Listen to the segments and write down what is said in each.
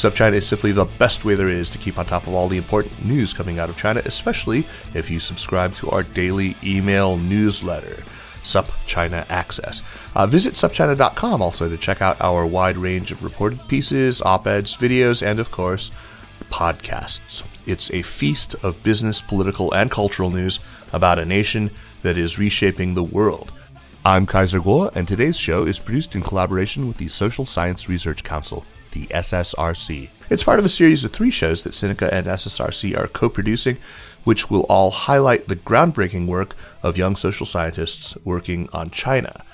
SupChina is simply the best way there is to keep on top of all the important news coming out of China, especially if you subscribe to our daily email newsletter. SupChina Access. Uh, visit supchina.com also to check out our wide range of reported pieces, op eds, videos, and of course, podcasts. It's a feast of business, political, and cultural news about a nation that is reshaping the world. I'm Kaiser Kuo, and today's show is produced in collaboration with the Social Science Research Council, the SSRC. It's part of a series of three shows that Sinica and SSRC are co producing, which will all highlight the groundbreaking work of young social scientists working on China.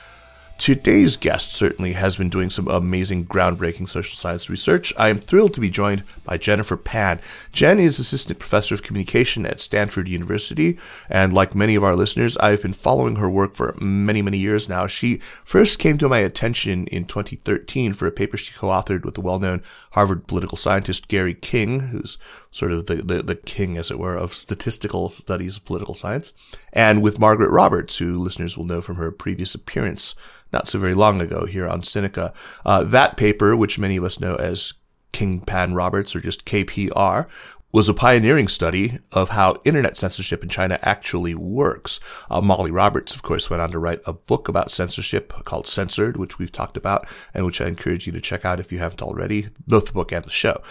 Today's guest certainly has been doing some amazing, groundbreaking social science research. I am thrilled to be joined by Jennifer Pan. Jen is Assistant Professor of Communication at Stanford University, and like many of our listeners, I've been following her work for many, many years now. She first came to my attention in 2013 for a paper she co authored with the well known Harvard political scientist Gary King, who's sort of the, the, the king, as it were, of statistical studies of political science, and with Margaret Roberts, who listeners will know from her previous appearance not so very long ago here on Sinica. Uh, that paper, which many of us know as King Pan Roberts or just KPR, was a pioneering study of how internet censorship in China actually works. Uh, Molly Roberts, of course, went on to write a book about censorship called Censored, which we've talked about and which I encourage you to check out if you haven't already, both the book and the show.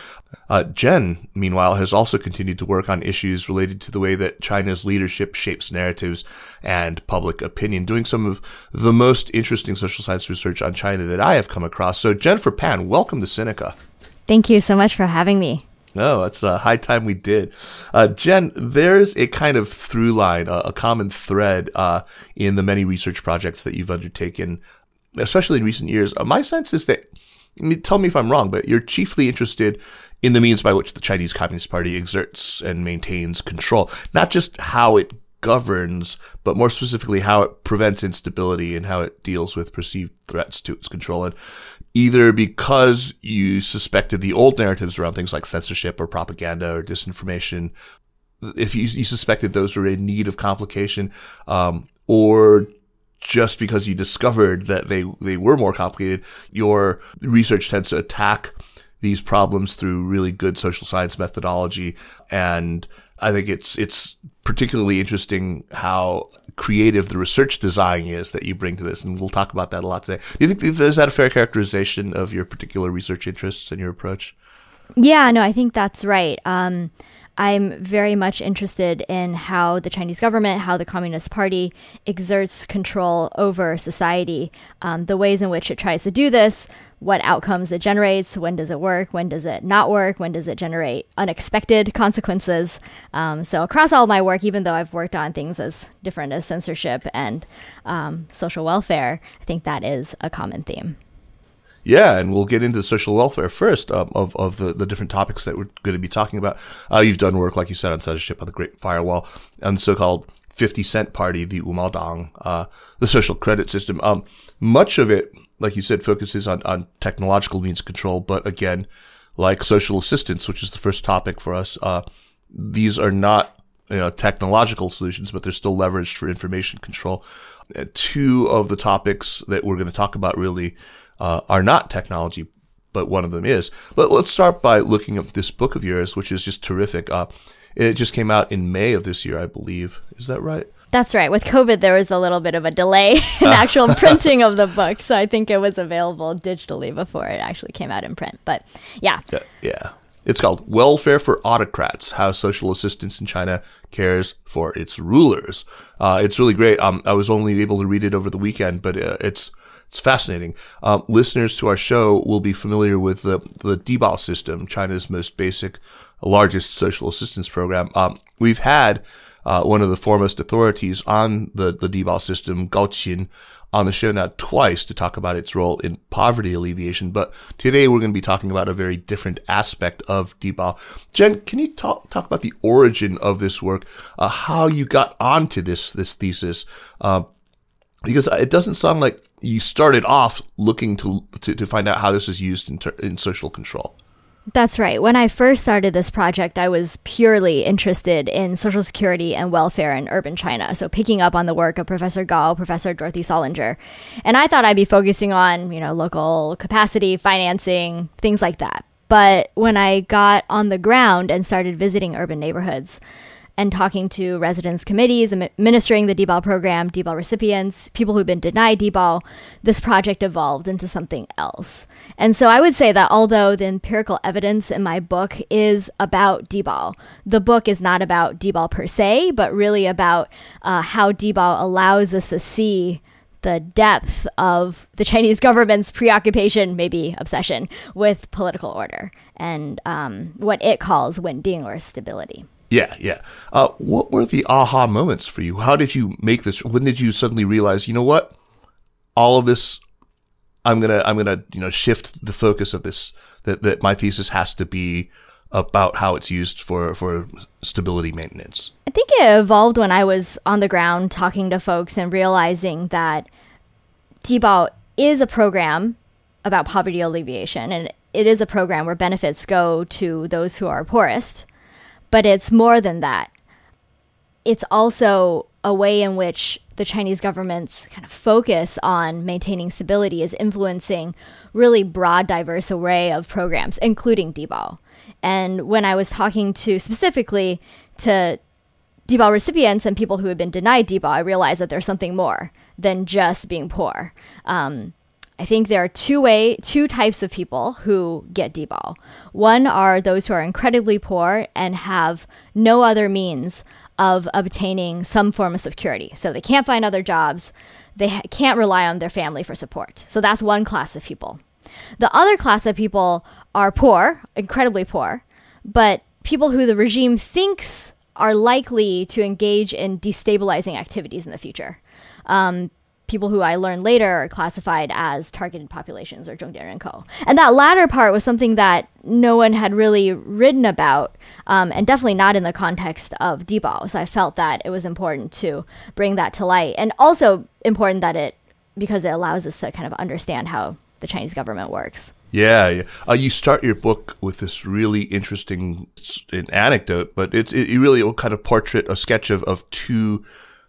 Uh, Jen, meanwhile, has also continued to work on issues related to the way that China's leadership shapes narratives and public opinion, doing some of the most interesting social science research on China that I have come across. So, Jennifer Pan, welcome to Sinica. Thank you so much for having me. No, it's a high time we did. Uh, Jen, there's a kind of through line, a common thread uh, in the many research projects that you've undertaken, especially in recent years. Uh, my sense is that, tell me if I'm wrong, but you're chiefly interested in the means by which the Chinese Communist Party exerts and maintains control, not just how it governs, but more specifically how it prevents instability and how it deals with perceived threats to its control. And either because you suspected the old narratives around things like censorship or propaganda or disinformation, if you, you suspected those were in need of complication, um, or just because you discovered that they, they were more complicated, your research tends to attack these problems through really good social science methodology. And I think it's, it's particularly interesting how creative the research design is that you bring to this. And we'll talk about that a lot today. Do you think, is that a fair characterization of your particular research interests and your approach? Yeah, no, I think that's right. Um, I'm very much interested in how the Chinese government, how the Communist Party exerts control over society, um, the ways in which it tries to do this, what outcomes it generates, when does it work, when does it not work, when does it generate unexpected consequences. Um, so, across all my work, even though I've worked on things as different as censorship and um, social welfare, I think that is a common theme. Yeah, and we'll get into social welfare first um, of, of the, the different topics that we're going to be talking about. Uh, you've done work, like you said, on censorship, on the Great Firewall, and the so-called 50 Cent Party, the Wumao Dang, uh, the social credit system. Um, much of it, like you said, focuses on, on technological means of control, but again, like social assistance, which is the first topic for us, uh, these are not you know, technological solutions, but they're still leveraged for information control. Uh, two of the topics that we're going to talk about really uh, are not technology, but one of them is. Let, us start by looking at this book of yours, which is just terrific. Uh, it just came out in May of this year, I believe. Is that right? That's right. With COVID, there was a little bit of a delay in actual printing of the book, so I think it was available digitally before it actually came out in print. But yeah, yeah, yeah. It's called Welfare for Autocrats How Social Assistance in China Cares for Its Rulers. Uh, it's really great. Um, I was only able to read it over the weekend, but uh, it's it's fascinating. Um, listeners to our show will be familiar with the, the Dibao system, China's most basic, largest social assistance program. Um, we've had uh, one of the foremost authorities on the, the Dibao system, Gao Qin, on the show now twice to talk about its role in poverty alleviation. But today we're going to be talking about a very different aspect of Dibao. Jen, can you talk, talk about the origin of this work, uh, how you got onto this, this thesis? Uh, because it doesn't sound like you started off looking to, to, to find out how this is used in, ter- in social control. That's right. When I first started this project, I was purely interested in social security and welfare in urban China. So picking up on the work of Professor Gao, Professor Dorothy Solinger. And I thought I'd be focusing on, you know, local capacity, financing, things like that. But when I got on the ground and started visiting urban neighborhoods, and talking to residents committees, administering the Dibao program, Dibao recipients, people who've been denied Dibao, this project evolved into something else. And so I would say that although the empirical evidence in my book is about Dibao, the book is not about Dibao per se, but really about uh, how Dibao allows us to see the depth of the Chinese government's preoccupation, maybe obsession, with political order and um, what it calls wending or stability. Yeah, yeah. Uh, what were the aha moments for you? How did you make this? When did you suddenly realize, you know what? All of this, I'm gonna, I'm gonna, you know, shift the focus of this. That that my thesis has to be about how it's used for for stability maintenance. I think it evolved when I was on the ground talking to folks and realizing that Dibao is a program about poverty alleviation, and it is a program where benefits go to those who are poorest but it's more than that. It's also a way in which the Chinese government's kind of focus on maintaining stability is influencing really broad, diverse array of programs, including Dibao. And when I was talking to specifically to Dibao recipients and people who had been denied Dibao, I realized that there's something more than just being poor. Um, I think there are two way two types of people who get Dibao. One are those who are incredibly poor and have no other means of obtaining some form of security. So they can't find other jobs. They ha- can't rely on their family for support. So that's one class of people. The other class of people are poor, incredibly poor, but people who the regime thinks are likely to engage in destabilizing activities in the future. Um, people who I learned later are classified as targeted populations or Zhongdianrenkou. And that latter part was something that no one had really written about, um, and definitely not in the context of Dibao. So I felt that it was important to bring that to light, and also important that it because it allows us to kind of understand how the Chinese government works. Yeah, yeah. Uh, you start your book with this really interesting anecdote, but it's it, really kind of portrait a sketch of of two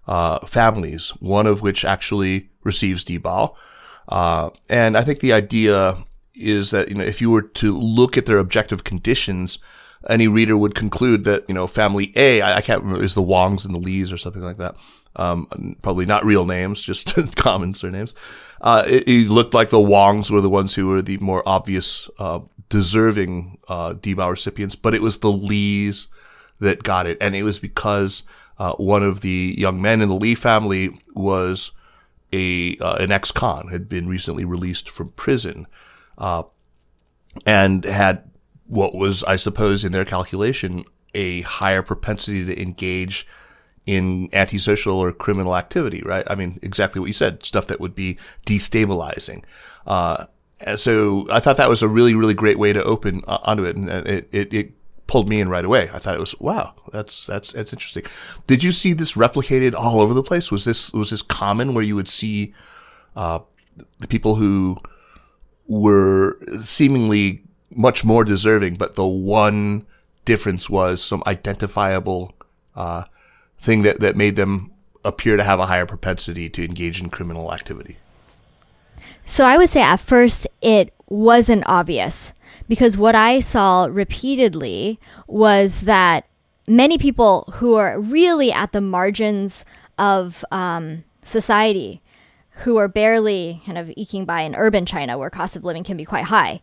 uh, families, one of which actually receives Dibao. Uh, and I think the idea is that, you know, if you were to look at their objective conditions, any reader would conclude that, you know, family A, I, I can't remember, is the Wongs and the Lees or something like that. Um, probably not real names, just common surnames. Uh, it, it, looked like the Wongs were the ones who were the more obvious, uh, deserving, uh, recipients, but it was the Lees that got it. And it was because uh, one of the young men in the Lee family was a uh, an ex-con, had been recently released from prison, uh, and had what was, I suppose, in their calculation, a higher propensity to engage in antisocial or criminal activity, right? I mean, exactly what you said, stuff that would be destabilizing. Uh, and so I thought that was a really, really great way to open uh, onto it. And it, it, it pulled me in right away. I thought it was wow, that's that's that's interesting. Did you see this replicated all over the place? Was this was this common where you would see uh, the people who were seemingly much more deserving, but the one difference was some identifiable uh, thing that that made them appear to have a higher propensity to engage in criminal activity. So I would say at first it wasn't obvious because what I saw repeatedly was that many people who are really at the margins of um, society, who are barely kind of eking by in urban China, where cost of living can be quite high,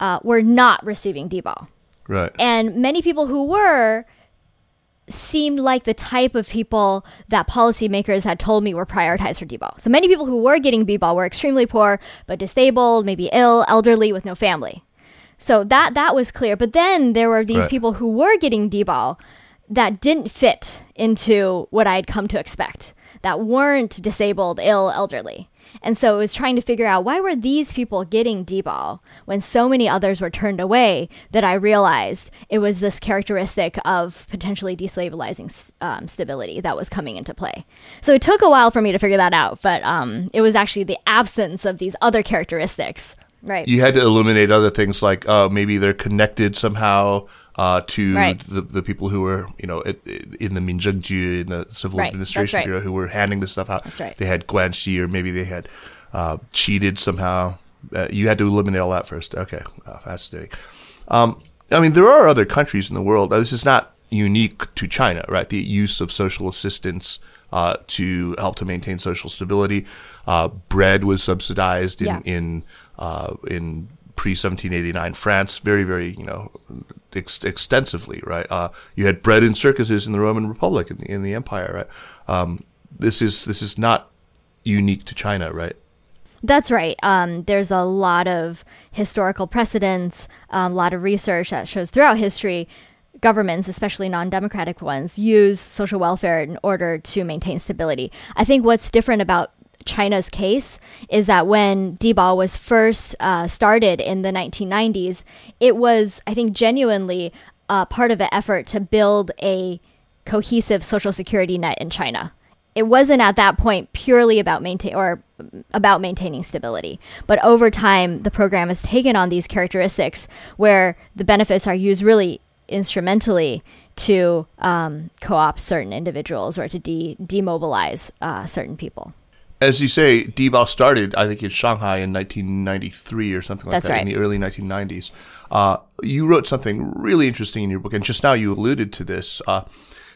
uh, were not receiving Dibao. Right. And many people who were seemed like the type of people that policymakers had told me were prioritized for Dibao. So many people who were getting Dibao were extremely poor, but disabled, maybe ill, elderly with no family. So that that was clear. But then there were these Right. people who were getting Dibao that didn't fit into what I'd come to expect. That weren't disabled, ill, elderly. And so it was trying to figure out why were these people getting Dibao when so many others were turned away that I realized it was this characteristic of potentially destabilizing um, stability that was coming into play. So it took a while for me to figure that out, but um, it was actually the absence of these other characteristics. Right. You had to eliminate other things like uh, maybe they're connected somehow uh, to Right. the, the people who were, you know, it, it- in the Minzhengju, in the Civil Right, Administration right. Bureau, who were handing this stuff out. They had guanxi, or maybe they had uh, cheated somehow. Uh, you had to eliminate all that first. Okay, uh, fascinating. Um, I mean, there are other countries in the world. This is not unique to China, right? The use of social assistance uh, to help to maintain social stability. Uh, bread was subsidized in Yeah. in uh, in pre 1789 France, very very you know ex- extensively, right? Uh, you had bread in circuses in the Roman Republic in the, in the Empire, right? Um, this is this is not unique to China, right? That's right. Um, there's a lot of historical precedents, um, a lot of research that shows throughout history, governments, especially non democratic ones, use social welfare in order to maintain stability. I think what's different about China's case is that when Dibao was first uh, started in the 1990s, it was, I think, genuinely uh, part of an effort to build a cohesive social security net in China it wasn't at that point purely about maintain or about maintaining stability. But over time, the program has taken on these characteristics where the benefits are used really instrumentally to um, co-opt certain individuals or to de- demobilize uh, certain people. As you say, Dibao started, I think, in Shanghai in 1993 or something like That's that, in the early 1990s. Uh, you wrote something really interesting in your book, and just now you alluded to this, uh,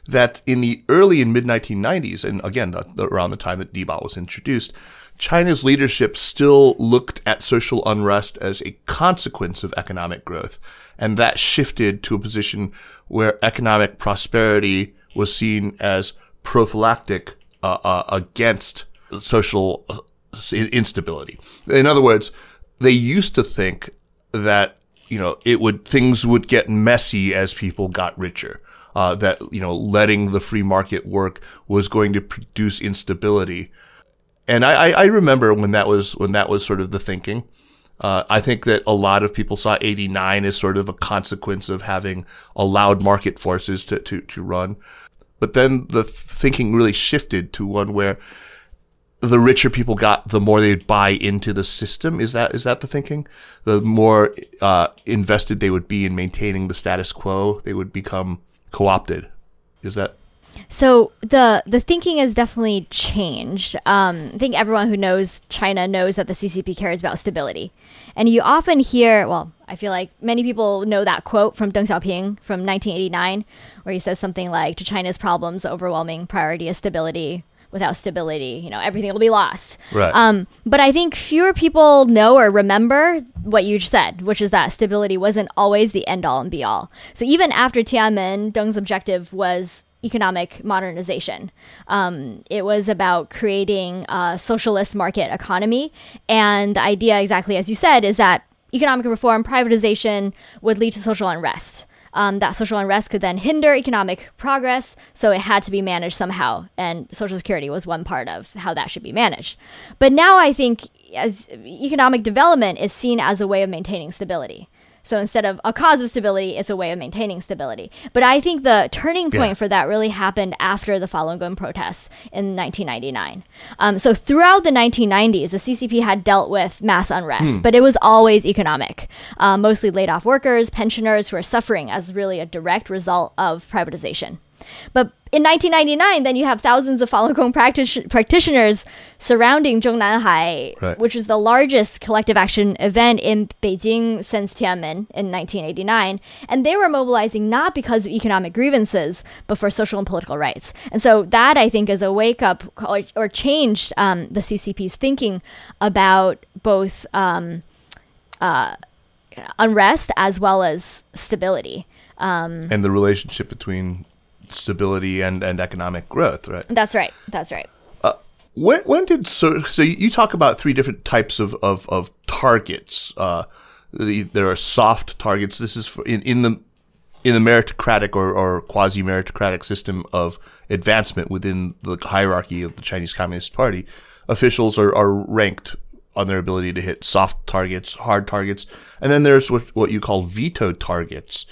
that in the early and mid 1990s, and again, the, the- around the time that Dibao was introduced, China's leadership still looked at social unrest as a consequence of economic growth. And that shifted to a position where economic prosperity was seen as prophylactic uh, uh, against social uh, instability. In other words, they used to think that you know it would things would get messy as people got richer. Uh, that you know letting the free market work was going to produce instability, and I, I, I remember when that was when that was sort of the thinking. Uh, I think that a lot of people saw 89 as sort of a consequence of having allowed market forces to, to, to run. But then the thinking really shifted to one where the richer people got, the more they'd buy into the system. Is that is that the thinking? The more uh, invested they would be in maintaining the status quo, they would become co-opted. Is that So the the thinking has definitely changed. Um, I think everyone who knows China knows that the CCP cares about stability, and you often hear. Well, I feel like many people know that quote from Deng Xiaoping from 1989, where he says something like, "To China's problems, the overwhelming priority is stability. Without stability, you know, everything will be lost." Right. Um, but I think fewer people know or remember what you said, which is that stability wasn't always the end all and be all. So even after Tiananmen, Deng's objective was economic modernization. Um, it was about creating a socialist market economy. And the idea, exactly as you said, is that economic reform, privatization would lead to social unrest. Um, that social unrest could then hinder economic progress, so it had to be managed somehow, and Social Security was one part of how that should be managed. But now I think as economic development is seen as a way of maintaining stability. So instead of a cause of stability, it's a way of maintaining stability. But I think the turning point Yeah. for that really happened after the Falun Gong protests in 1999. Um, so throughout the 1990s, the CCP had dealt with mass unrest, but it was always economic. Uh, mostly laid off workers, pensioners who are suffering as really a direct result of privatization. But in 1999, then you have thousands of Falun Gong practic- practitioners surrounding Zhongnanhai, Right. which was the largest collective action event in Beijing since Tiananmen in 1989. And they were mobilizing not because of economic grievances, but for social and political rights. And so that, I think, is a wake up or, or changed um, the CCP's thinking about both. Um, unrest as well as stability. Um, and the relationship between stability and, and economic growth, right? That's right. That's right. Uh, when, when did so so you talk about three different types of of, of targets. Uh, the, there are soft targets. This is for, in in the in the meritocratic or, or quasi meritocratic system of advancement within the hierarchy of the Chinese Communist Party. Officials are, are ranked on their ability to hit soft targets, hard targets, and then there's what, what you call veto targets.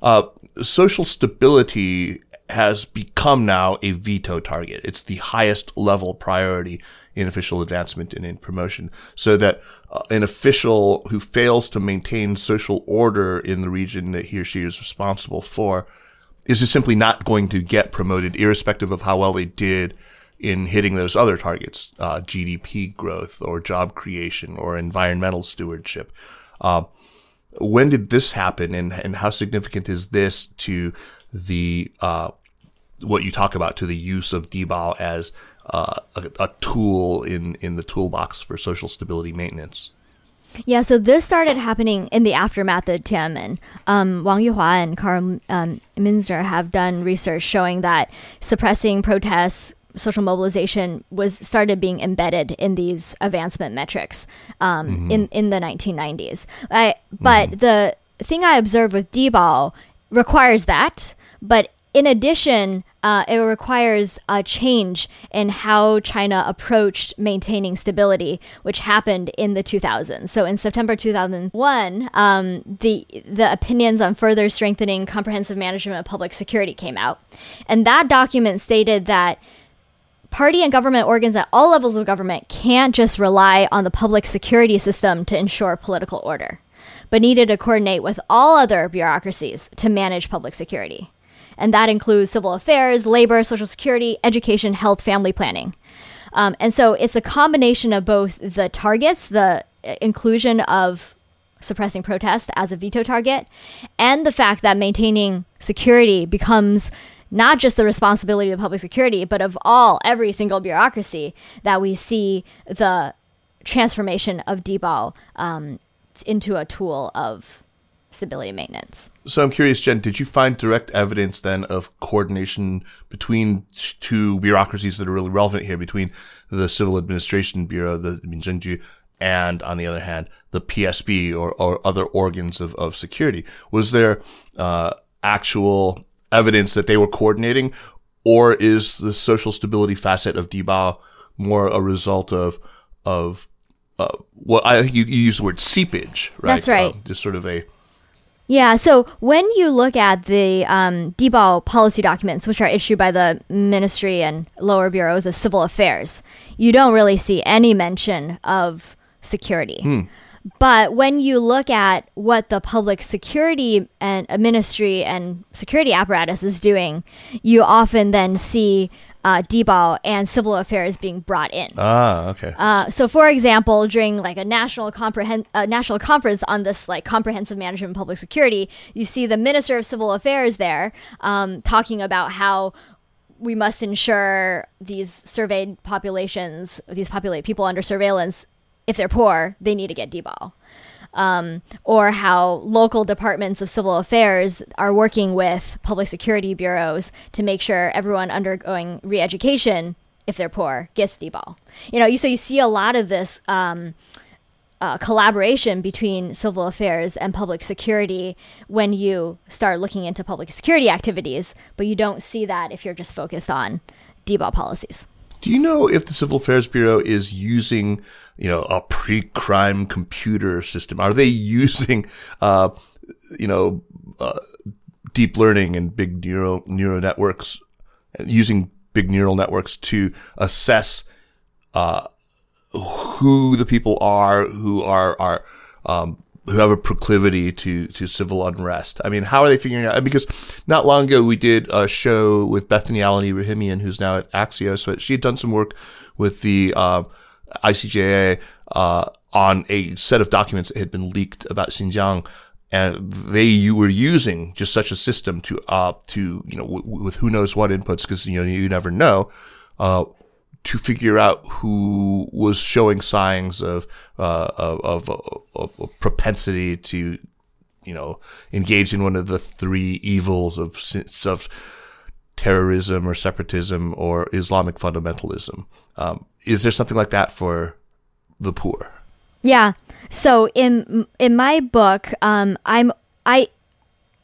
Uh, social stability has become now a veto target. It's the highest level priority in official advancement and in promotion so that uh, an official who fails to maintain social order in the region that he or she is responsible for is just simply not going to get promoted irrespective of how well they did in hitting those other targets, uh, GDP growth or job creation or environmental stewardship. Uh, when did this happen and, and how significant is this to the, uh, what you talk about to the use of Dibao as uh, a, a, tool in, in the toolbox for social stability maintenance? Yeah, so this started happening in the aftermath of Tiananmen. Um, Wang Yuhua and Carl um, Minzner have done research showing that suppressing protests, social mobilization was started being embedded in these advancement metrics um, mm-hmm. in in the 1990s. I, but mm-hmm. the thing I observed with Dibao requires that, but in addition, uh, it requires a change in how China approached maintaining stability, which happened in the 2000s. So in September 2001, um, the the opinions on further strengthening comprehensive management of public security came out, and that document stated that party and government organs at all levels of government can't just rely on the public security system to ensure political order, but needed to coordinate with all other bureaucracies to manage public security. And that includes civil affairs, labor, social security, education, health, family planning. Um, and so it's a combination of both the targets, the uh, inclusion of suppressing protest as a veto target, and the fact that maintaining security becomes not just the responsibility of public security, but of all, every single bureaucracy that we see the transformation of Dibao um, into a tool of stability maintenance. So I'm curious, Jen, did you find direct evidence then of coordination between two bureaucracies that are really relevant here, between the Civil Administration Bureau, the Minzhengju, and on the other hand, the PSB or, or other organs of, of security? Was there uh, actual evidence that they were coordinating, or is the social stability facet of Dibao more a result of of uh, well, I think you, you use the word seepage, right? That's right. Um, just sort of a yeah, so when you look at the um, Dibao policy documents, which are issued by the Ministry and lower bureaus of civil affairs, you don't really see any mention of security. Hmm. But when you look at what the public security and uh, ministry and security apparatus is doing, you often then see uh, Dibao and civil affairs being brought in. Ah, okay. Uh, so, for example, during like a national comprehen- uh, national conference on this like comprehensive management of public security, you see the Minister of Civil Affairs there um, talking about how we must ensure these surveyed populations, these populate people under surveillance, if they're poor, they need to get Dibao. Um, or how local departments of civil affairs are working with public security bureaus to make sure everyone undergoing re-education, if they're poor, gets Dibao. You know, you, so you see a lot of this um, uh, collaboration between civil affairs and public security when you start looking into public security activities, but you don't see that if you're just focused on Dibao policies. Do you know if the Civil Affairs Bureau is using, you know, a pre-crime computer system? Are they using, uh, you know, uh, deep learning and big neural neural networks, using big neural networks to assess uh, who the people are who are are um, who have a proclivity to to civil unrest. I mean, how are they figuring out? Because not long ago we did a show with Bethany Allen Ebrahimian, who's now at Axios, but she had done some work with the uh, ICIJ uh, on a set of documents that had been leaked about Xinjiang. And they you were using just such a system to uh to you know w- with who knows what inputs because you know you never know uh to figure out who was showing signs of, uh, of, of, of, propensity to you know, engaged in one of the three evils of of terrorism or separatism or Islamic fundamentalism. Um, is there something like that for the poor? Yeah. So in in my book, um, I'm I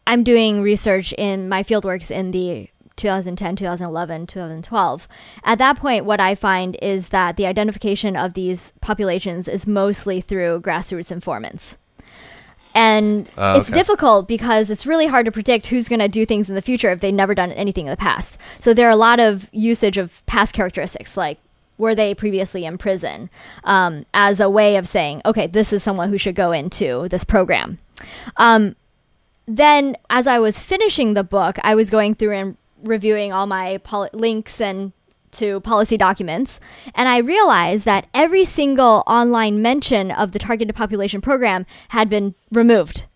I'm doing research in my fieldworks in the 2010, 2011, 2012. At that point, what I find is that the identification of these populations is mostly through grassroots informants. And uh, it's difficult because it's really hard to predict who's going to do things in the future if they've never done anything in the past. So there are a lot of usage of past characteristics like were they previously in prison um, as a way of saying, okay, this is someone who should go into this program. Um, then, as I was finishing the book, I was going through and reviewing all my pol- links and to policy documents, and I realized that every single online mention of the targeted population program had been removed.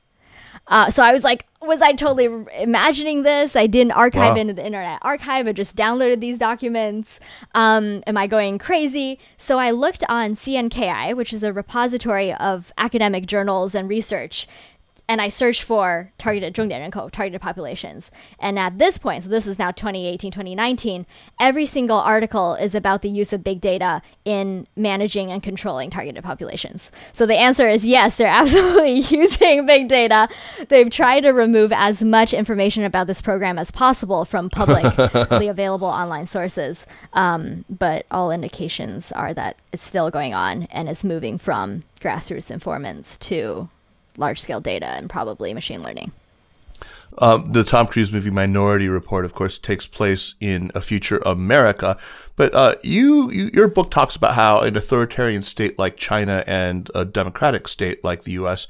Uh, so I was like, was I totally imagining this? I didn't archive wow. into the Internet Archive. I just downloaded these documents. Um, am I going crazy? So I looked on CNKI, which is a repository of academic journals and research, and I searched for targeted 重点人口, targeted populations. And at this point, so this is now 2018, 2019, every single article is about the use of big data in managing and controlling targeted populations. So the answer is yes, they're absolutely using big data. They've tried to remove as much information about this program as possible from publicly available online sources. Um, but all indications are that it's still going on and it's moving from grassroots informants to large scale data and probably machine learning. Um, the Tom Cruise movie Minority Report, of course, takes place in a future America. But uh, you, you, your book talks about how an authoritarian state like China and a democratic state like the U.S.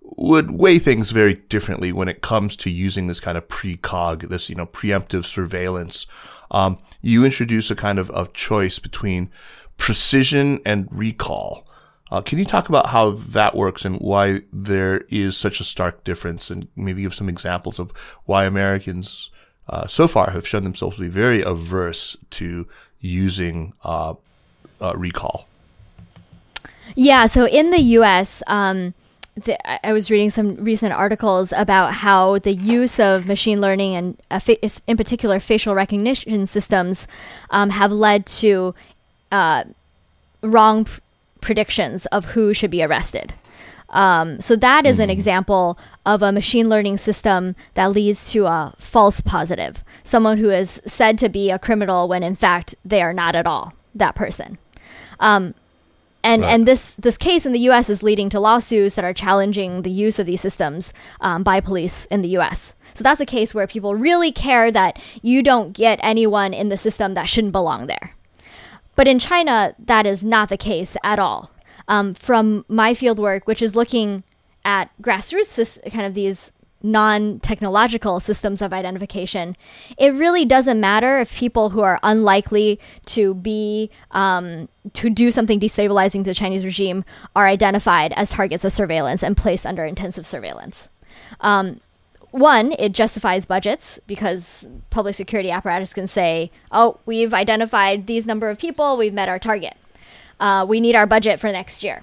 would weigh things very differently when it comes to using this kind of precog, this you know preemptive surveillance. Um, you introduce a kind of, of choice between precision and recall. Uh, can you talk about how that works and why there is such a stark difference, and maybe give some examples of why Americans uh, so far have shown themselves to be very averse to using uh, uh recall? Yeah, so in the U.S. Um, the, I was reading some recent articles about how the use of machine learning and, fa- in particular, facial recognition systems um, have led to uh, wrong predictions of who should be arrested. Um, so that is an hmm. example of a machine learning system that leads to a false positive, someone who is said to be a criminal when in fact they are not at all that person. Um, and right. and this this case in the U.S. is leading to lawsuits that are challenging the use of these systems um, by police in the U.S. So that's a case where people really care that you don't get anyone in the system that shouldn't belong there. But in China, that is not the case at all. Um, from my field work, which is looking at grassroots, kind of these non technological systems of identification, it really doesn't matter if people who are unlikely to be, um, to do something destabilizing to the Chinese regime are identified as targets of surveillance and placed under intensive surveillance. Um, one, it justifies budgets because public security apparatus can say, oh, we've identified these number of people, we've met our target. Uh, we need our budget for next year.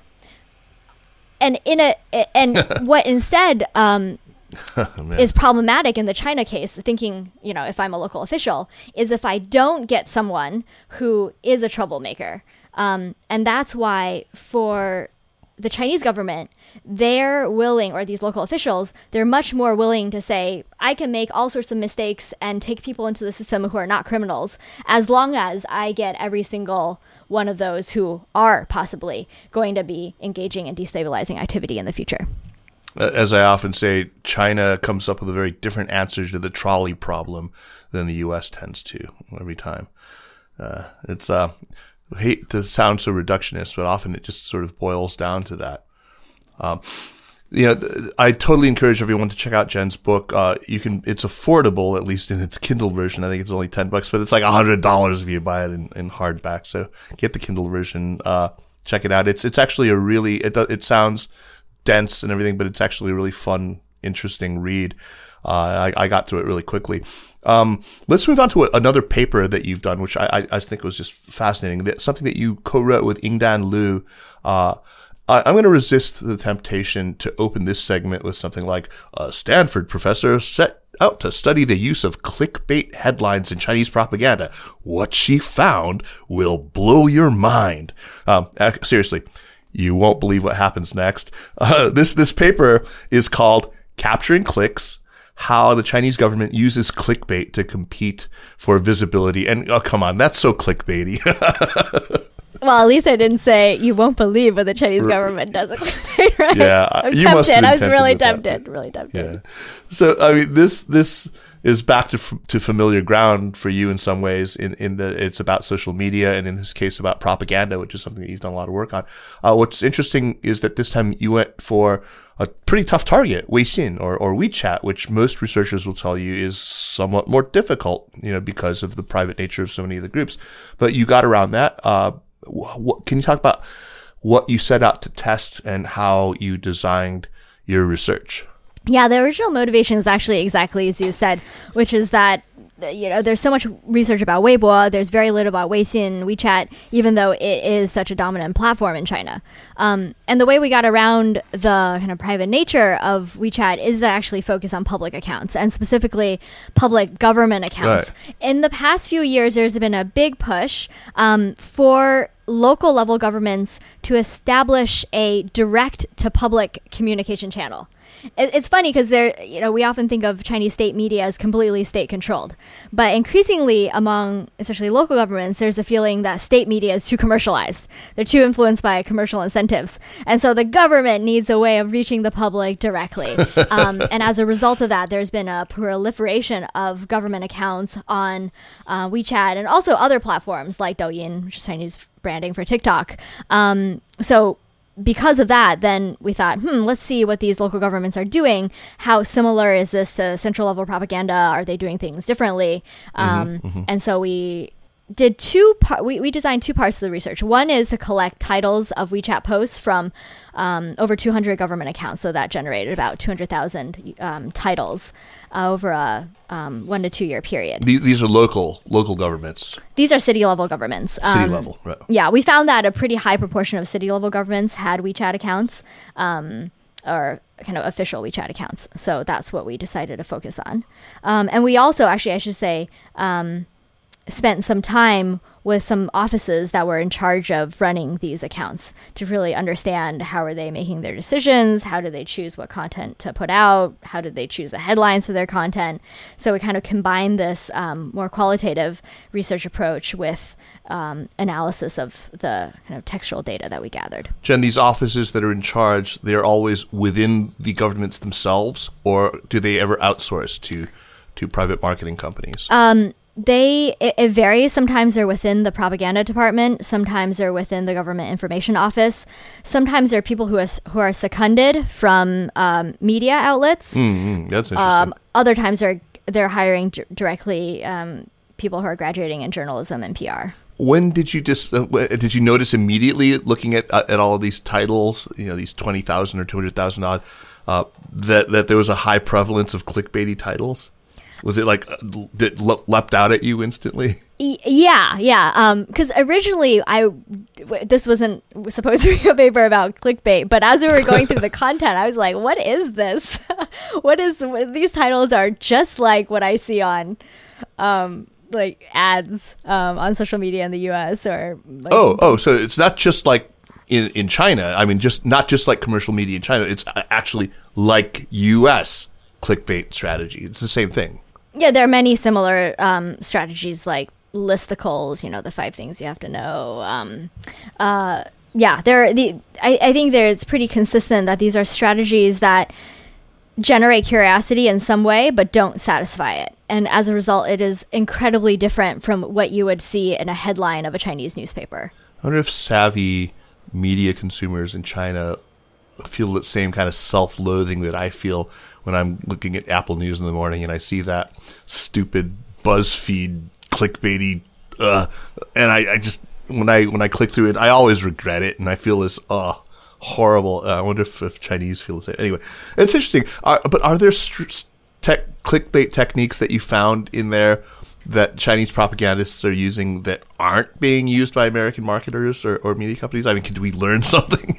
And in a and what instead um, oh, is problematic in the China case, thinking, you know, if I'm a local official, is if I don't get someone who is a troublemaker. Um, and that's why for the Chinese government, they're willing, or these local officials, they're much more willing to say, I can make all sorts of mistakes and take people into the system who are not criminals, as long as I get every single one of those who are possibly going to be engaging in destabilizing activity in the future. As I often say, China comes up with a very different answer to the trolley problem than the U.S. tends to every time. Uh, it's uh, hate to sound so reductionist, but often it just sort of boils down to that. Um, you know, I totally encourage everyone to check out Jen's book. Uh, you can, it's affordable, at least in its Kindle version. I think it's only 10 bucks, but it's like hundred dollars if you buy it in, in hardback. So get the Kindle version, uh, check it out. It's, it's actually a really, it, it sounds dense and everything, but it's actually a really fun, interesting read. Uh, I, I got through it really quickly. Um, let's move on to another paper that you've done, which I, I, I think was just fascinating. That something that you co-wrote with Yingdan Lu, uh, I, I'm going to resist the temptation to open this segment with something like a Stanford professor set out to study the use of clickbait headlines in Chinese propaganda. What she found will blow your mind. Um, seriously, you won't believe what happens next. Uh, this this paper is called "Capturing Clicks." How the Chinese government uses clickbait to compete for visibility. And oh, come on, that's so clickbaity. Well, at least I didn't say you won't believe what the Chinese government does. right? Yeah, I'm you must tempted. been I was really with that. tempted. Really tempted. Yeah. So I mean, this this is back to f- to familiar ground for you in some ways. In in that it's about social media, and in this case about propaganda, which is something that you've done a lot of work on. Uh, what's interesting is that this time you went for a pretty tough target, Weixin or or WeChat, which most researchers will tell you is somewhat more difficult, you know, because of the private nature of so many of the groups. But you got around that. Uh, what, can you talk about what you set out to test and how you designed your research? Yeah, the original motivation is actually exactly as you said, which is that you know there's so much research about Weibo, there's very little about Weixin, WeChat, even though it is such a dominant platform in China. Um, and the way we got around the kind of private nature of WeChat is that actually focus on public accounts and specifically public government accounts. Right. In the past few years, there's been a big push um, for local level governments to establish a direct to public communication channel. It- It's funny because there, you know, we often think of Chinese state media as completely state controlled, but increasingly among, especially local governments, there's a feeling that state media is too commercialized. They're too influenced by commercial incentives, and so the government needs a way of reaching the public directly. um, and as a result of that, there's been a proliferation of government accounts on uh, WeChat and also other platforms like Douyin, which is Chinese branding for TikTok. Um, so because of that, then we thought, hmm, let's see what these local governments are doing. How similar is this to central level propaganda? Are they doing things differently? Um, And so we did two part. We, we designed two parts of the research. One is to collect titles of WeChat posts from um, over 200 government accounts. So that generated about 200,000 um, titles uh, over a um, one to two year period. These, these are local local governments, These are city level governments. city Um, level, right? yeah, we found that a pretty high proportion of city level governments had WeChat accounts, um, or kind of official WeChat accounts. So that's what we decided to focus on. Um, and we also, actually, I should say, um, spent some time with some offices that were in charge of running these accounts to really understand how are they making their decisions how do they choose what content to put out how do they choose the headlines for their content so we kind of combined this um, more qualitative research approach with um, analysis of the kind of textual data that we gathered Jen, these offices that are in charge, they're always within the governments themselves, or do they ever outsource to to private marketing companies? Um, they it, it varies. Sometimes they're within the propaganda department. Sometimes they're within the government information office. Sometimes there are people who are, who are seconded from um, media outlets. Mm, that's interesting. um, other times they're they're hiring d- directly um, people who are graduating in journalism and pr when did you just uh, did you notice immediately looking at uh, at all of these titles, you know, these twenty thousand or two hundred thousand odd, uh, that that there was a high prevalence of clickbaity titles? Was it like that le- leapt out at you instantly? Yeah, yeah. Because originally, I this wasn't supposed to be a paper about clickbait, but as we were going through the content, I was like, "What is this? what is these titles are just like what I see on, um, like ads um, on social media in the U.S. or like, Oh, oh, so it's not just like in in China. I mean, just not just like commercial media in China. It's actually like U.S. clickbait strategy. It's the same thing. Yeah. There are many similar um, strategies like listicles. You know, the five things you have to know. Um, uh, yeah, there. The I, I think there it's pretty consistent that these are strategies that generate curiosity in some way but don't satisfy it. And as a result, it is incredibly different from what you would see in a headline of a Chinese newspaper. I wonder if savvy media consumers in China feel the same kind of self-loathing that I feel when I'm looking at Apple News in the morning and I see that stupid BuzzFeed clickbaity, uh, and I, I just when I when I click through it, I always regret it, and I feel this uh horrible. Uh, I wonder if, if Chinese feel the same. Anyway, it's interesting. Uh, but are there str- tech clickbait techniques that you found in there that Chinese propagandists are using that aren't being used by American marketers or, or media companies? I mean, could we learn something?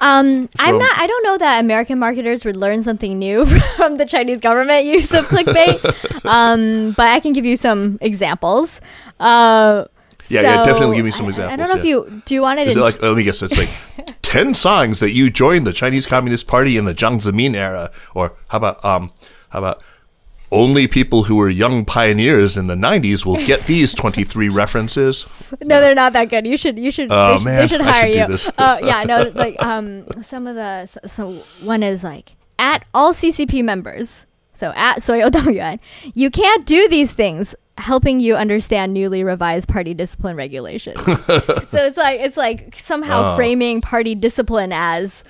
Um, I'm not. I don't know that American marketers would learn something new from the Chinese government use of clickbait. um, but I can give you some examples. Uh, Yeah, yeah, definitely give me some I- I, don't examples, know if you do you want it. Is it like, let me guess, it's like 10 songs that you joined the Chinese Communist Party in the Jiang Zemin era? Or how about, um, how about, only people who were young pioneers in the 90s will get these 23 references. No, they're not that good. You should you should Oh, they, man, they should hire should you. Uh, yeah, no, like um some of the so, so one is like at all CCP members. So at Soyo Dongyuan, you can't do these things helping you understand newly revised party discipline regulations. so it's like it's like somehow Oh. framing party discipline as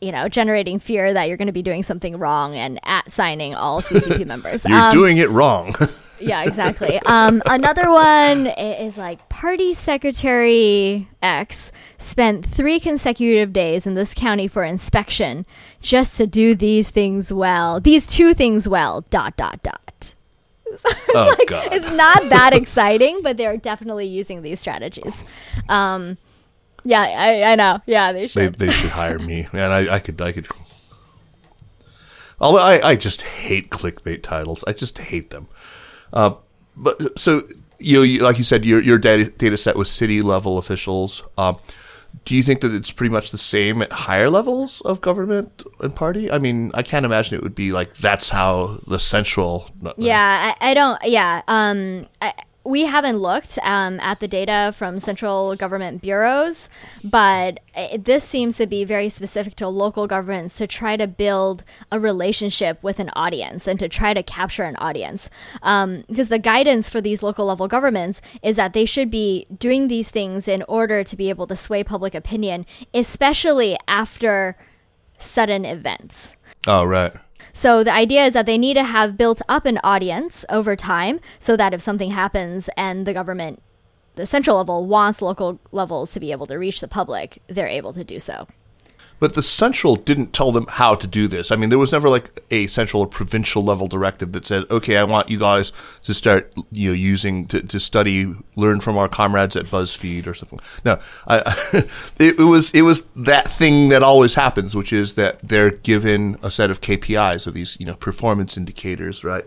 you know, generating fear that you're going to be doing something wrong and at signing all CCP members. You're Um, doing it wrong. yeah, exactly. Um, another one is like Party Secretary X spent three consecutive days in this county for inspection just to do these things well. These two things well. Dot dot dot. oh, God. It's not that exciting, but they're definitely using these strategies. Um, yeah, I, I know. Yeah, they They, should. they should hire me. Man, I, I could, I could. Although I, I just hate clickbait titles. I just hate them. Uh, but so you, know, you like you said, your your data, data set was city level officials. Um, do you think that it's pretty much the same at higher levels of government and party? I mean, I can't imagine it would be like that's how the central. Yeah, I, I don't. Yeah, um, I, we haven't looked um, at the data from central government bureaus, but uh, this seems to be very specific to local governments to try to build a relationship with an audience and to try to capture an audience. Um, because the guidance for these local level governments is that they should be doing these things in order to be able to sway public opinion, especially after sudden events. Oh right. So the idea is that they need to have built up an audience over time so that if something happens and the government, the central level, wants local levels to be able to reach the public, they're able to do so. But the central didn't tell them how to do this. I mean, there was never like a central or provincial level directive that said, "Okay, I want you guys to start, you know, using to, to study, learn from our comrades at BuzzFeed or something." No, I, it, it was it was that thing that always happens, which is that they're given a set of KPIs of these, you know, performance indicators, right?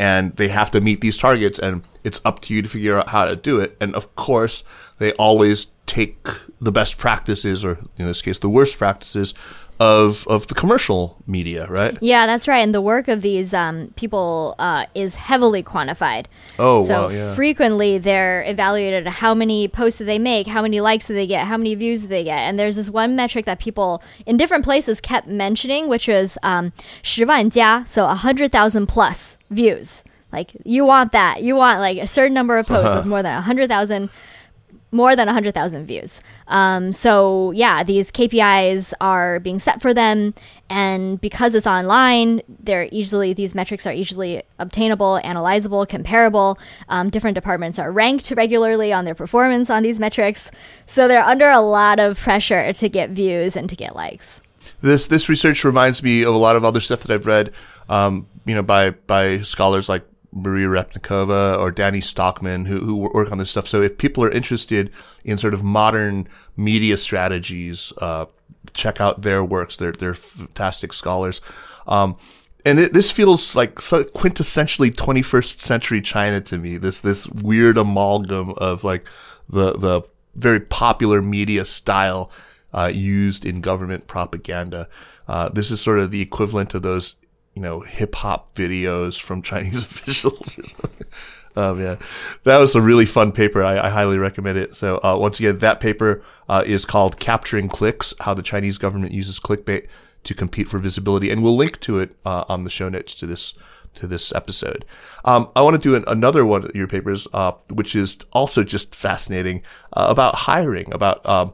and they have to meet these targets and it's up to you to figure out how to do it and of course they always take the best practices or in this case the worst practices of of the commercial media, right? Yeah, that's right. And the work of these um, people uh, is heavily quantified. Oh, so wow, yeah. frequently they're evaluated how many posts do they make, how many likes do they get, how many views do they get. And there's this one metric that people in different places kept mentioning, which is um, 10万加, so 100,000 plus views. Like you want that. You want like a certain number of posts with more than 100,000 more than 100,000 views. Um, so, yeah, these KPIs are being set for them. And because it's online, they're easily, these metrics are easily obtainable, analyzable, comparable. Um, different departments are ranked regularly on their performance on these metrics. So, they're under a lot of pressure to get views and to get likes. this this research reminds me of a lot of other stuff that I've read um, you know by by scholars like Maria Repnikova or Danny Stockmann who, who work on this stuff. So if people are interested in sort of modern media strategies, uh, check out their works. They're, they're fantastic scholars. Um, and it, this feels like so quintessentially 21st century China to me. This, this weird amalgam of like the, the very popular media style, uh, used in government propaganda. Uh, this is sort of the equivalent of those you know, hip hop videos from Chinese officials or something. Oh man, that was a really fun paper. I, I highly recommend it. So uh, once again, that paper uh, is called "Capturing Clicks: How the Chinese Government Uses Clickbait to Compete for Visibility," and we'll link to it uh, on the show notes to this to this episode. Um, I want to do an, another one of your papers, uh, which is also just fascinating uh, about hiring, about um,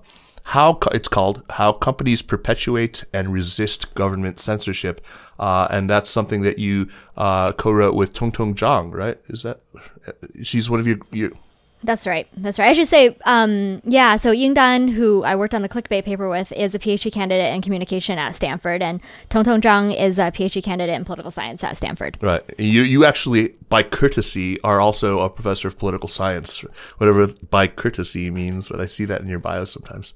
how co- it's called how companies perpetuate and resist government censorship uh, and that's something that you uh, co-wrote with Tong Tong Zhang right? Is that she's one of your, your That's right. That's right. I should say, um, yeah. So Ying Dan, who I worked on the clickbait paper with, is a PhD candidate in communication at Stanford, and Tong Tong Zhang is a PhD candidate in political science at Stanford. Right. You you actually, by courtesy, are also a professor of political science, whatever by courtesy means. But I see that in your bio sometimes.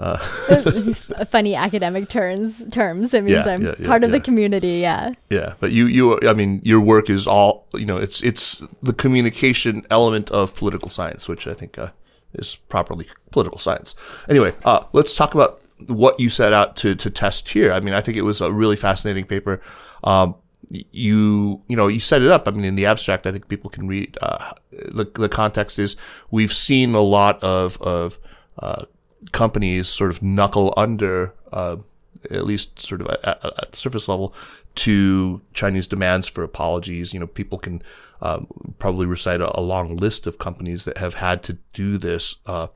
Uh. funny academic terms. Terms. It means yeah, I'm yeah, yeah, part of the community. Yeah. Yeah, but you, you, I mean, your work is all you know. It's it's the communication element of political science, which I think uh, is properly political science. Anyway, uh, let's talk about what you set out to to test here. I mean, I think it was a really fascinating paper. Um, you you know you set it up. I mean, in the abstract, I think people can read. Uh, the the context is we've seen a lot of of uh, companies sort of knuckle under, uh, at least sort of at, at, the surface level, to Chinese demands for apologies. You know, people can um, probably recite a, a, long list of companies that have had to do this. Uh,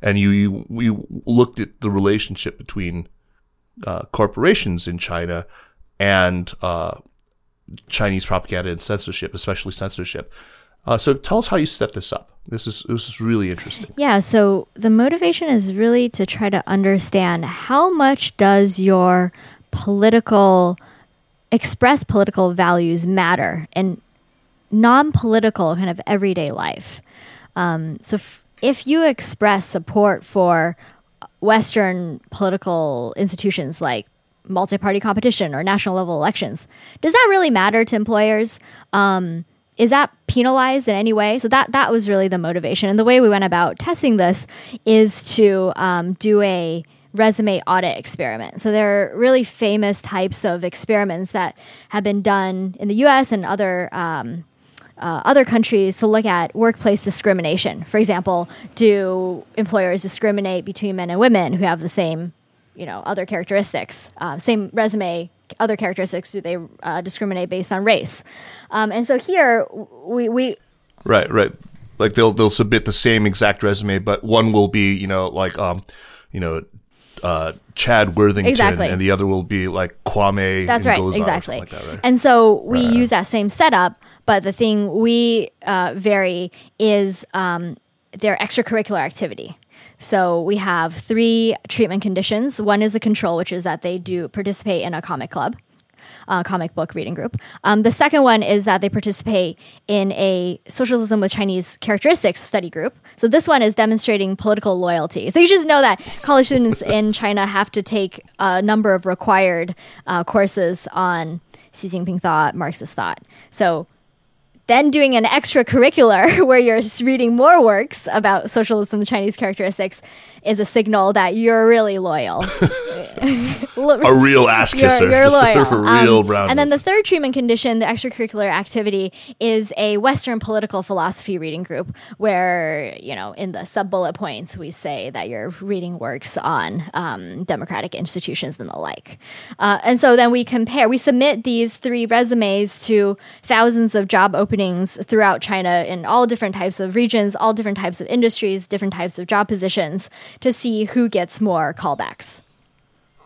and you, you, we looked at the relationship between uh, corporations in China and uh, Chinese propaganda and censorship, especially censorship. Uh, so tell us how you set this up. This is this is really interesting. Yeah. So the motivation is really to try to understand how much does your political express political values matter in non-political kind of everyday life. Um, so f- if you express support for Western political institutions like multi-party competition or national level elections, does that really matter to employers? Um, is that penalized in any way? So that that was really the motivation, and the way we went about testing this is to um, do a resume audit experiment. So there are really famous types of experiments that have been done in the U.S. and other. Um, uh, other countries to look at workplace discrimination. For example, do employers discriminate between men and women who have the same, you know, other characteristics, uh, same resume other characteristics do they uh, discriminate based on race? Um, and so here we we right right like they'll they'll submit the same exact resume, but one will be you know like um you know uh, Chad Worthington, exactly. and the other will be like Kwame. That's right, exactly. Like that, right? And so we right. use that same setup, but the thing we uh, vary is um, their extracurricular activity. So we have three treatment conditions. One is the control, which is that they do participate in a comic club. Comic book reading group. Um, the second one is that they participate in a socialism with Chinese characteristics study group. So this one is demonstrating political loyalty. So you just know that college students in China have to take a number of required uh, courses on Xi Jinping thought, Marxist thought. So then doing an extracurricular where you're reading more works about socialism, Chinese characteristics, is a signal that you're really loyal. a real ass kisser. You're, you're loyal. a real um, brown. And then the third treatment condition, the extracurricular activity, is a Western political philosophy reading group where, you know, in the sub bullet points, we say that you're reading works on um, democratic institutions and the like. Uh, and so then we compare, we submit these three resumes to thousands of job openings throughout China in all different types of regions, all different types of industries, different types of job positions to see who gets more callbacks.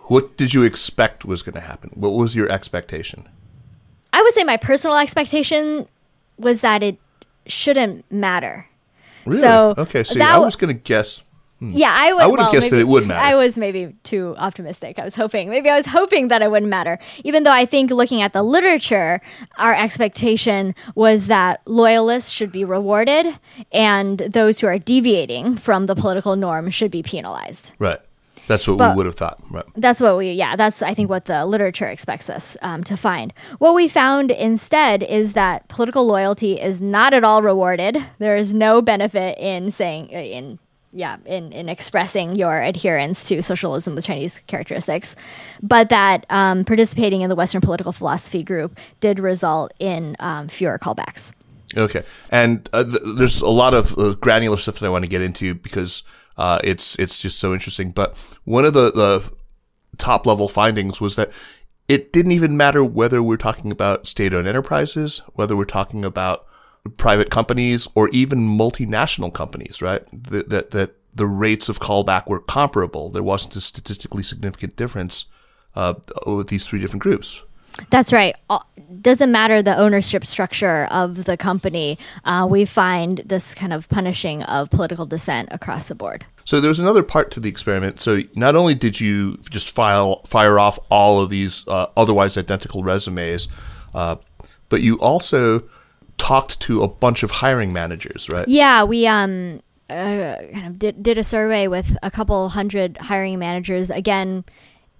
What did you expect was going to happen? What was your expectation? I would say my personal expectation was that it shouldn't matter. Really? So okay, so I was going to guess. Hmm. Yeah, I would. I would have well, guessed maybe, that it would matter. I was maybe too optimistic. I was hoping. Maybe I was hoping that it wouldn't matter. Even though I think looking at the literature, our expectation was that loyalists should be rewarded and those who are deviating from the political norm should be penalized. Right. That's what but we would have thought. Right. That's what we, yeah, that's, I think, what the literature expects us um, to find. What we found instead is that political loyalty is not at all rewarded. There is no benefit in saying, in, yeah, in, in expressing your adherence to socialism with Chinese characteristics, but that um, participating in the Western political philosophy group did result in um, fewer callbacks. Okay. And uh, th- there's a lot of uh, granular stuff that I want to get into because uh, it's it's just so interesting. But one of the, the top level findings was that it didn't even matter whether we're talking about state owned enterprises, whether we're talking about private companies, or even multinational companies, right? That, that, that the rates of callback were comparable. There wasn't a statistically significant difference uh, with these three different groups. That's right. Doesn't matter the ownership structure of the company. Uh, we find this kind of punishing of political dissent across the board. So there was another part to the experiment. So not only did you just file fire off all of these uh, otherwise identical resumes, uh, but you also talked to a bunch of hiring managers, right? Yeah, we um uh, kind of did did a survey with a couple hundred hiring managers. Again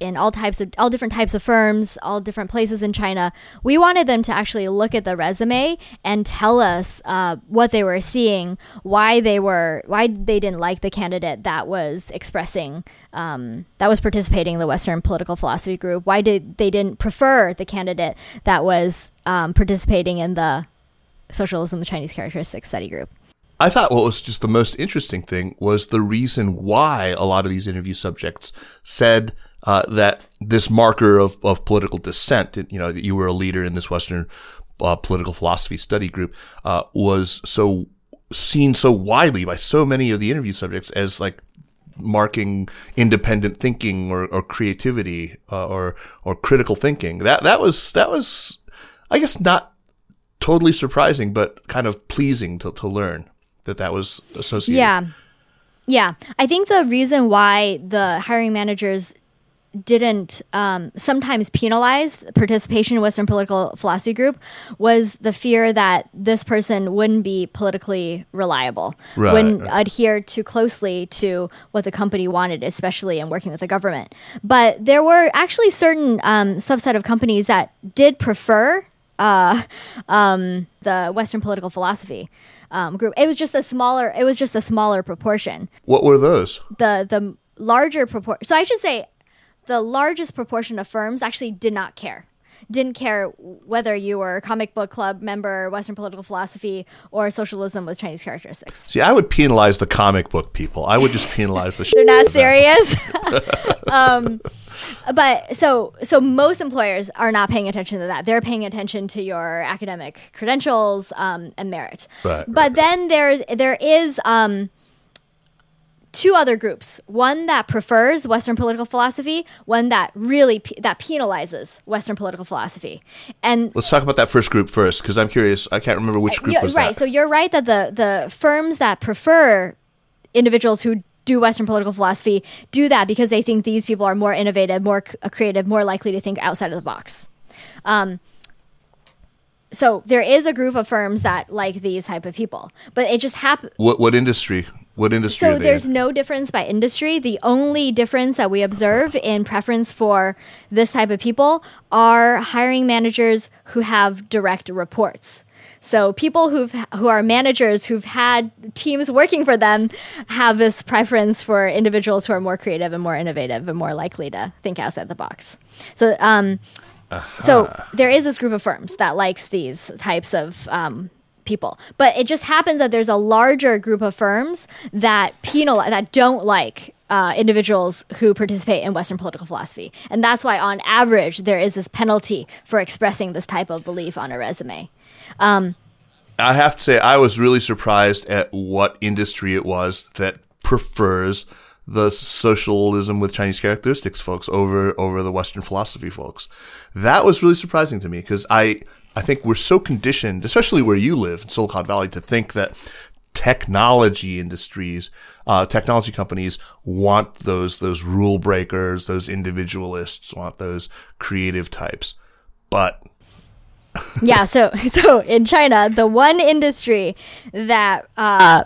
in all types of all different types of firms, all different places in China. We wanted them to actually look at the resume and tell us uh, what they were seeing, why they were why they didn't like the candidate that was expressing um, that was participating in the Western political philosophy group. Why did they didn't prefer the candidate that was um, participating in the socialism, the Chinese characteristics study group. I thought what was just the most interesting thing was the reason why a lot of these interview subjects said uh, that this marker of, of political dissent, you know, that you were a leader in this Western uh, political philosophy study group, uh, was so seen so widely by so many of the interview subjects as like marking independent thinking or, or creativity uh, or or critical thinking. That that was that was, I guess, not totally surprising, but kind of pleasing to, to learn that that was associated. Yeah. Yeah. I think the reason why the hiring managers didn't um, sometimes penalize participation in Western political philosophy group was the fear that this person wouldn't be politically reliable, right, wouldn't right. adhere too closely to what the company wanted, especially in working with the government. But there were actually certain um, subset of companies that did prefer uh, um, the Western political philosophy. Um, group. It was just a smaller. It was just a smaller proportion. What were those? The the larger proportion. So I should say the largest proportion of firms actually did not care. Didn't care whether you were a comic book club member, Western political philosophy, or socialism with Chinese characteristics. See, I would penalize the comic book people. I would just penalize the. They're not serious. um, but so so most employers are not paying attention to that. They're paying attention to your academic credentials um, and merit. Right, but right. then there's there is. Um, two other groups one that prefers western political philosophy one that really pe- that penalizes western political philosophy. And let's talk about that first group first because i'm curious i can't remember which group was right that. so you're right that the the firms that prefer individuals who do western political philosophy do that because they think these people are more innovative more c- creative more likely to think outside of the box. Um, so there is a group of firms that like these type of people but it just happens what what industry what industry? So there's in? no difference by industry. The only difference that we observe in preference for this type of people are hiring managers who have direct reports. So people who who are managers who've had teams working for them have this preference for individuals who are more creative and more innovative and more likely to think outside the box. So um, uh-huh. so there is this group of firms that likes these types of um, people. But it just happens that there's a larger group of firms that penalize that don't like uh, individuals who participate in Western political philosophy, and that's why, on average, there is this penalty for expressing this type of belief on a resume. Um, I have to say, I was really surprised at what industry it was that prefers the socialism with Chinese characteristics folks over over the Western philosophy folks. That was really surprising to me because I I think we're so conditioned, especially where you live in Silicon Valley, to think that technology industries, uh, technology companies want those those rule breakers, those individualists, want those creative types. But yeah, so so in China, the one industry that uh,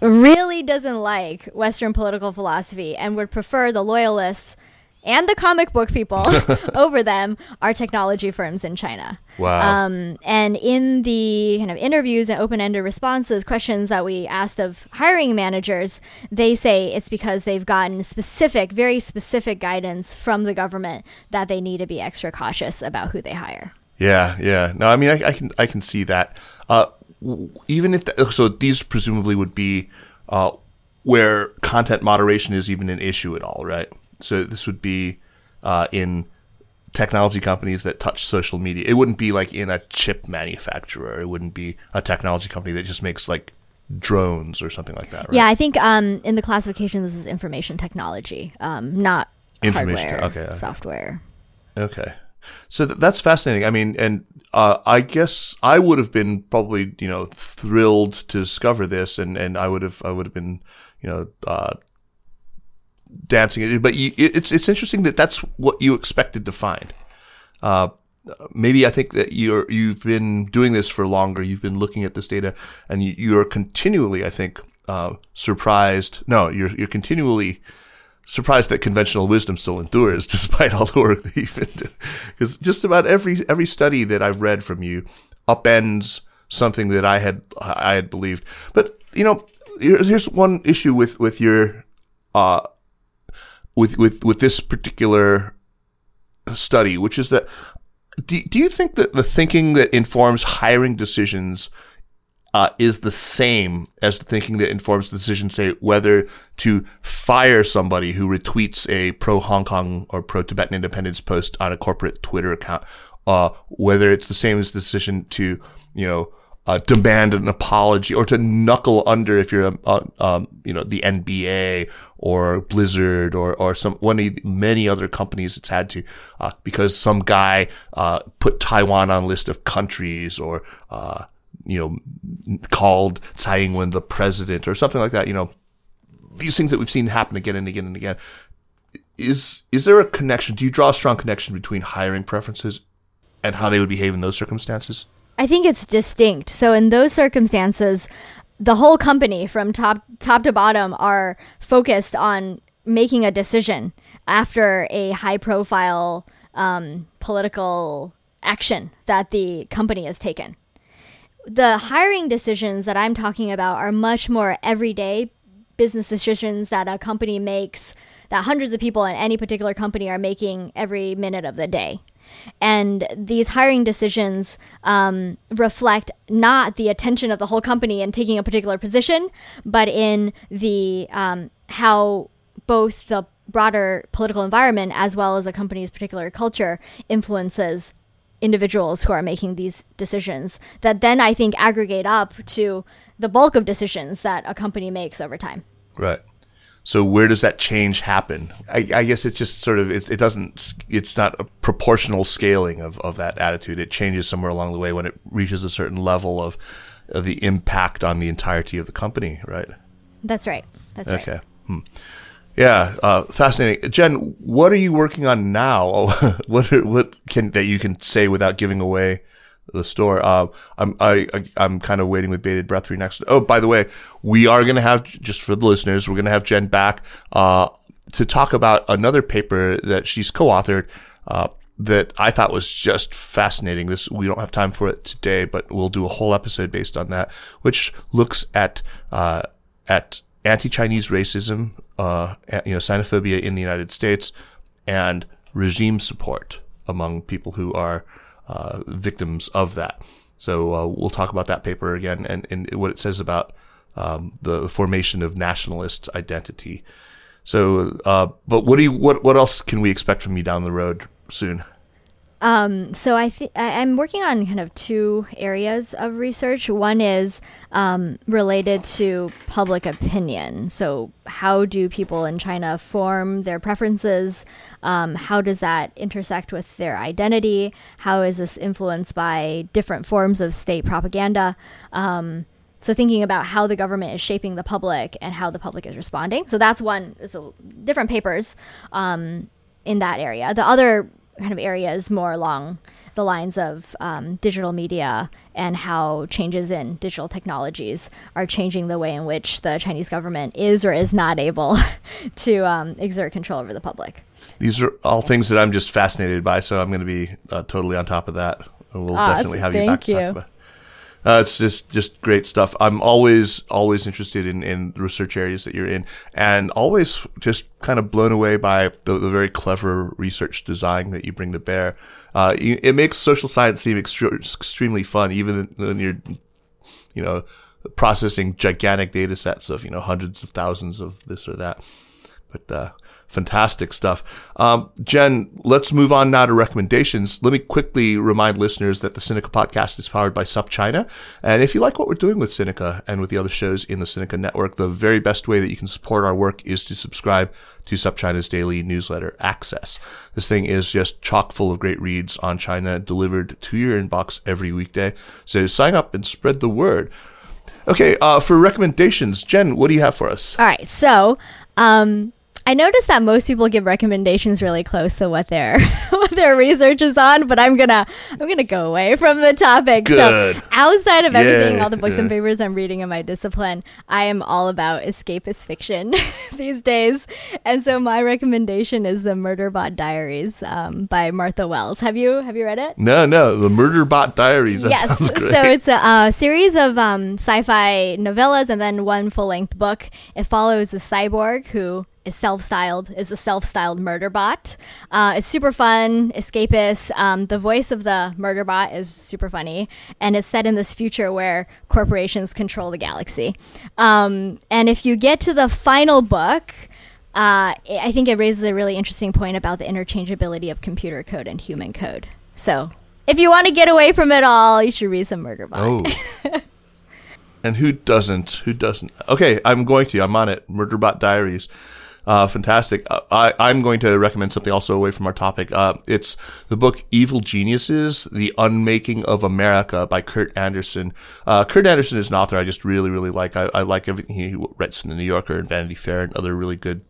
really doesn't like Western political philosophy and would prefer the loyalists and the comic book people over them are technology firms in China. Wow. Um, and in the kind of interviews and open ended responses, questions that we asked of hiring managers, they say it's because they've gotten specific, very specific guidance from the government that they need to be extra cautious about who they hire. Yeah, yeah. No, I mean, I, I can I can see that. Uh, even if the, so, these presumably would be uh, where content moderation is even an issue at all, right? So this would be uh, in technology companies that touch social media. It wouldn't be like in a chip manufacturer. It wouldn't be a technology company that just makes like drones or something like that. Right? Yeah, I think um, in the classification, this is information technology, um, not information. Hardware, okay, okay, software. Okay. So th- that's fascinating. I mean, and uh, I guess I would have been probably you know thrilled to discover this, and, and I would have I would have been you know uh, dancing. But you, it's it's interesting that that's what you expected to find. Uh, maybe I think that you're you've been doing this for longer. You've been looking at this data, and you, you are continually, I think, uh, surprised. No, you're you're continually surprised that conventional wisdom still endures despite all the work that you've been doing. Because just about every every study that I've read from you upends something that I had I had believed. But you know, here's, here's one issue with with your uh with with with this particular study, which is that do, do you think that the thinking that informs hiring decisions uh, is the same as the thinking that informs the decision, say, whether to fire somebody who retweets a pro Hong Kong or pro Tibetan independence post on a corporate Twitter account, uh, whether it's the same as the decision to, you know, uh, demand an apology or to knuckle under if you're, uh, um, you know, the NBA or Blizzard or, or some, one of many other companies it's had to, uh, because some guy, uh, put Taiwan on a list of countries or, uh, you know, called Tsai Ing-wen the president or something like that, you know, these things that we've seen happen again and again and again. Is, is there a connection? Do you draw a strong connection between hiring preferences and how they would behave in those circumstances? I think it's distinct. So in those circumstances, the whole company from top top to bottom are focused on making a decision after a high profile um, political action that the company has taken. The hiring decisions that I'm talking about are much more everyday business decisions that a company makes that hundreds of people in any particular company are making every minute of the day. And these hiring decisions um, reflect not the attention of the whole company in taking a particular position, but in the um, how both the broader political environment as well as the company's particular culture influences individuals who are making these decisions that then I think aggregate up to the bulk of decisions that a company makes over time. Right. So where does that change happen? I, I guess it's just sort of it, it, doesn't it's not a proportional scaling of, of that attitude. It changes somewhere along the way when it reaches a certain level of, of the impact on the entirety of the company, right? That's right. That's okay. right. Okay. Hmm. Yeah, uh, fascinating. Jen, what are you working on now? what what can that you can say without giving away the store. Uh, I'm I, I am kind of waiting with bated breath for your next. Oh, by the way, we are going to have just for the listeners, we're going to have Jen back uh, to talk about another paper that she's co-authored. Uh, that I thought was just fascinating. This we don't have time for it today, but we'll do a whole episode based on that, which looks at uh, at anti-Chinese racism, uh, you know, xenophobia in the United States, and regime support among people who are uh, victims of that. So uh, we'll talk about that paper again and, and what it says about um, the formation of nationalist identity. So, uh, but what do you what what else can we expect from you down the road soon? Um, so I think I'm working on kind of two areas of research. One is um, related to public opinion. So how do people in China form their preferences? Um, how does that intersect with their identity? How is this influenced by different forms of state propaganda? Um, so thinking about how the government is shaping the public and how the public is responding. So that's one. A, different papers um, in that area. The other kind of areas more along the lines of um, digital media and how changes in digital technologies are changing the way in which the Chinese government is or is not able to um, exert control over the public. These are all things that I'm just fascinated by, so I'm going to be uh, totally on top of that. We'll ah, definitely have you back to talk about. Uh, it's just just great stuff. I'm always always interested in in the research areas that you're in, and always just kind of blown away by the, the very clever research design that you bring to bear. Uh, it makes social science seem extre- extremely fun, even when you're, you know, processing gigantic data sets of you know hundreds of thousands of this or that. But uh, Fantastic stuff. Um, Jen, let's move on now to recommendations. Let me quickly remind listeners that the Sinica podcast is powered by SupChina. And if you like what we're doing with Sinica and with the other shows in the Sinica network, the very best way that you can support our work is to subscribe to SupChina's daily newsletter, Access. This thing is just chock full of great reads on China delivered to your inbox every weekday. So sign up and spread the word. Okay, uh, for recommendations, Jen, what do you have for us? All right, so um, I noticed that most people give recommendations really close to what their what their research is on, but I'm gonna I'm gonna go away from the topic. Good. So outside of Yeah, everything, all the books yeah. and papers I'm reading in my discipline, I am all about escapist fiction these days. And so my recommendation is the Murderbot Diaries um, by Martha Wells. Have you have you read it? No, no, the Murderbot Diaries. That yes. sounds great. So it's a, uh series of um, sci-fi novellas and then one full-length book. It follows a cyborg who is self-styled is a self-styled murder bot. Uh, it's super fun, escapist. Um, the voice of the murder bot is super funny, and it's set in this future where corporations control the galaxy. Um, and if you get to the final book. Uh, I think it raises a really interesting point about the interchangeability of computer code and human code. So, if you want to get away from it all, you should read some Murderbot. Oh. and who doesn't? Who doesn't? Okay, I'm going to. I'm on it. Murderbot Diaries. Uh, fantastic. Uh, I, I'm going to recommend something also away from our topic. Uh, it's the book Evil Geniuses, The Unmaking of America by Kurt Andersen. Uh, Kurt Andersen is an author I just really, really like. I, I like everything he writes in the New Yorker and Vanity Fair and other really good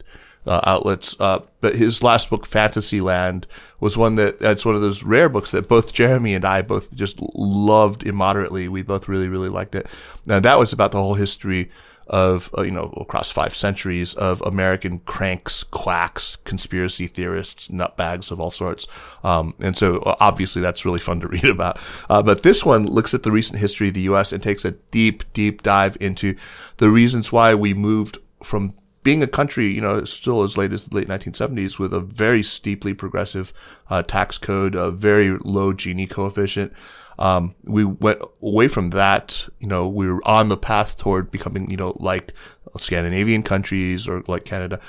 uh, outlets. Uh, but his last book, Fantasyland, was one that it's one of those rare books that both Jeremy and I both just loved immoderately. We both really, really liked it. Now that was about the whole history of uh, you know across five centuries of American cranks, quacks, conspiracy theorists, nutbags of all sorts. Um, and so uh, obviously that's really fun to read about. Uh, but this one looks at the recent history of the U.S. and takes a deep, deep dive into the reasons why we moved from being a country, you know, still as late as the late 1970s with a very steeply progressive uh, tax code, a very low Gini coefficient. Um, we went away from that, you know, we were on the path toward becoming, you know, like Scandinavian countries or like Canada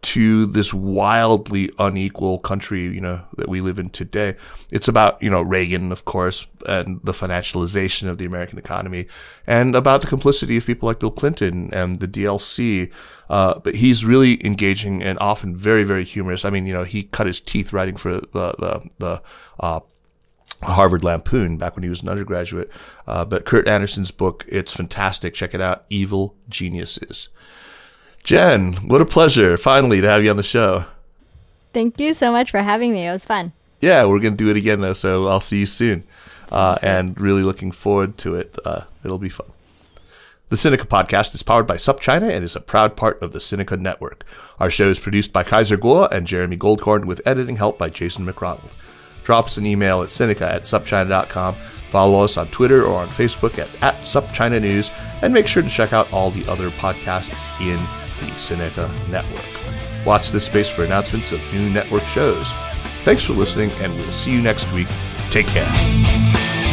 to this wildly unequal country, you know, that we live in today. It's about, you know, Reagan, of course, and the financialization of the American economy and about the complicity of people like Bill Clinton and the DLC. Uh, but he's really engaging and often very, very humorous. I mean, you know, he cut his teeth writing for the, the, the, uh, Harvard Lampoon back when he was an undergraduate. Uh, but Kurt Andersen's book, it's fantastic. Check it out. Evil Geniuses. Jen, what a pleasure finally to have you on the show. Thank you so much for having me. It was fun. Yeah, we're going to do it again though, so I'll see you soon. Uh, and really looking forward to it. Uh, it'll be fun. The Sinica podcast is powered by SupChina and is a proud part of the Sinica network. Our show is produced by Kaiser Kuo and Jeremy Goldkorn with editing help by Jason McRonald. Drop us an email at Sinica at supchina.com. Follow us on Twitter or on Facebook at, at SupChina News, and make sure to check out all the other podcasts in the Sinica network. Watch this space for announcements of new network shows. Thanks for listening, and we'll see you next week. Take care.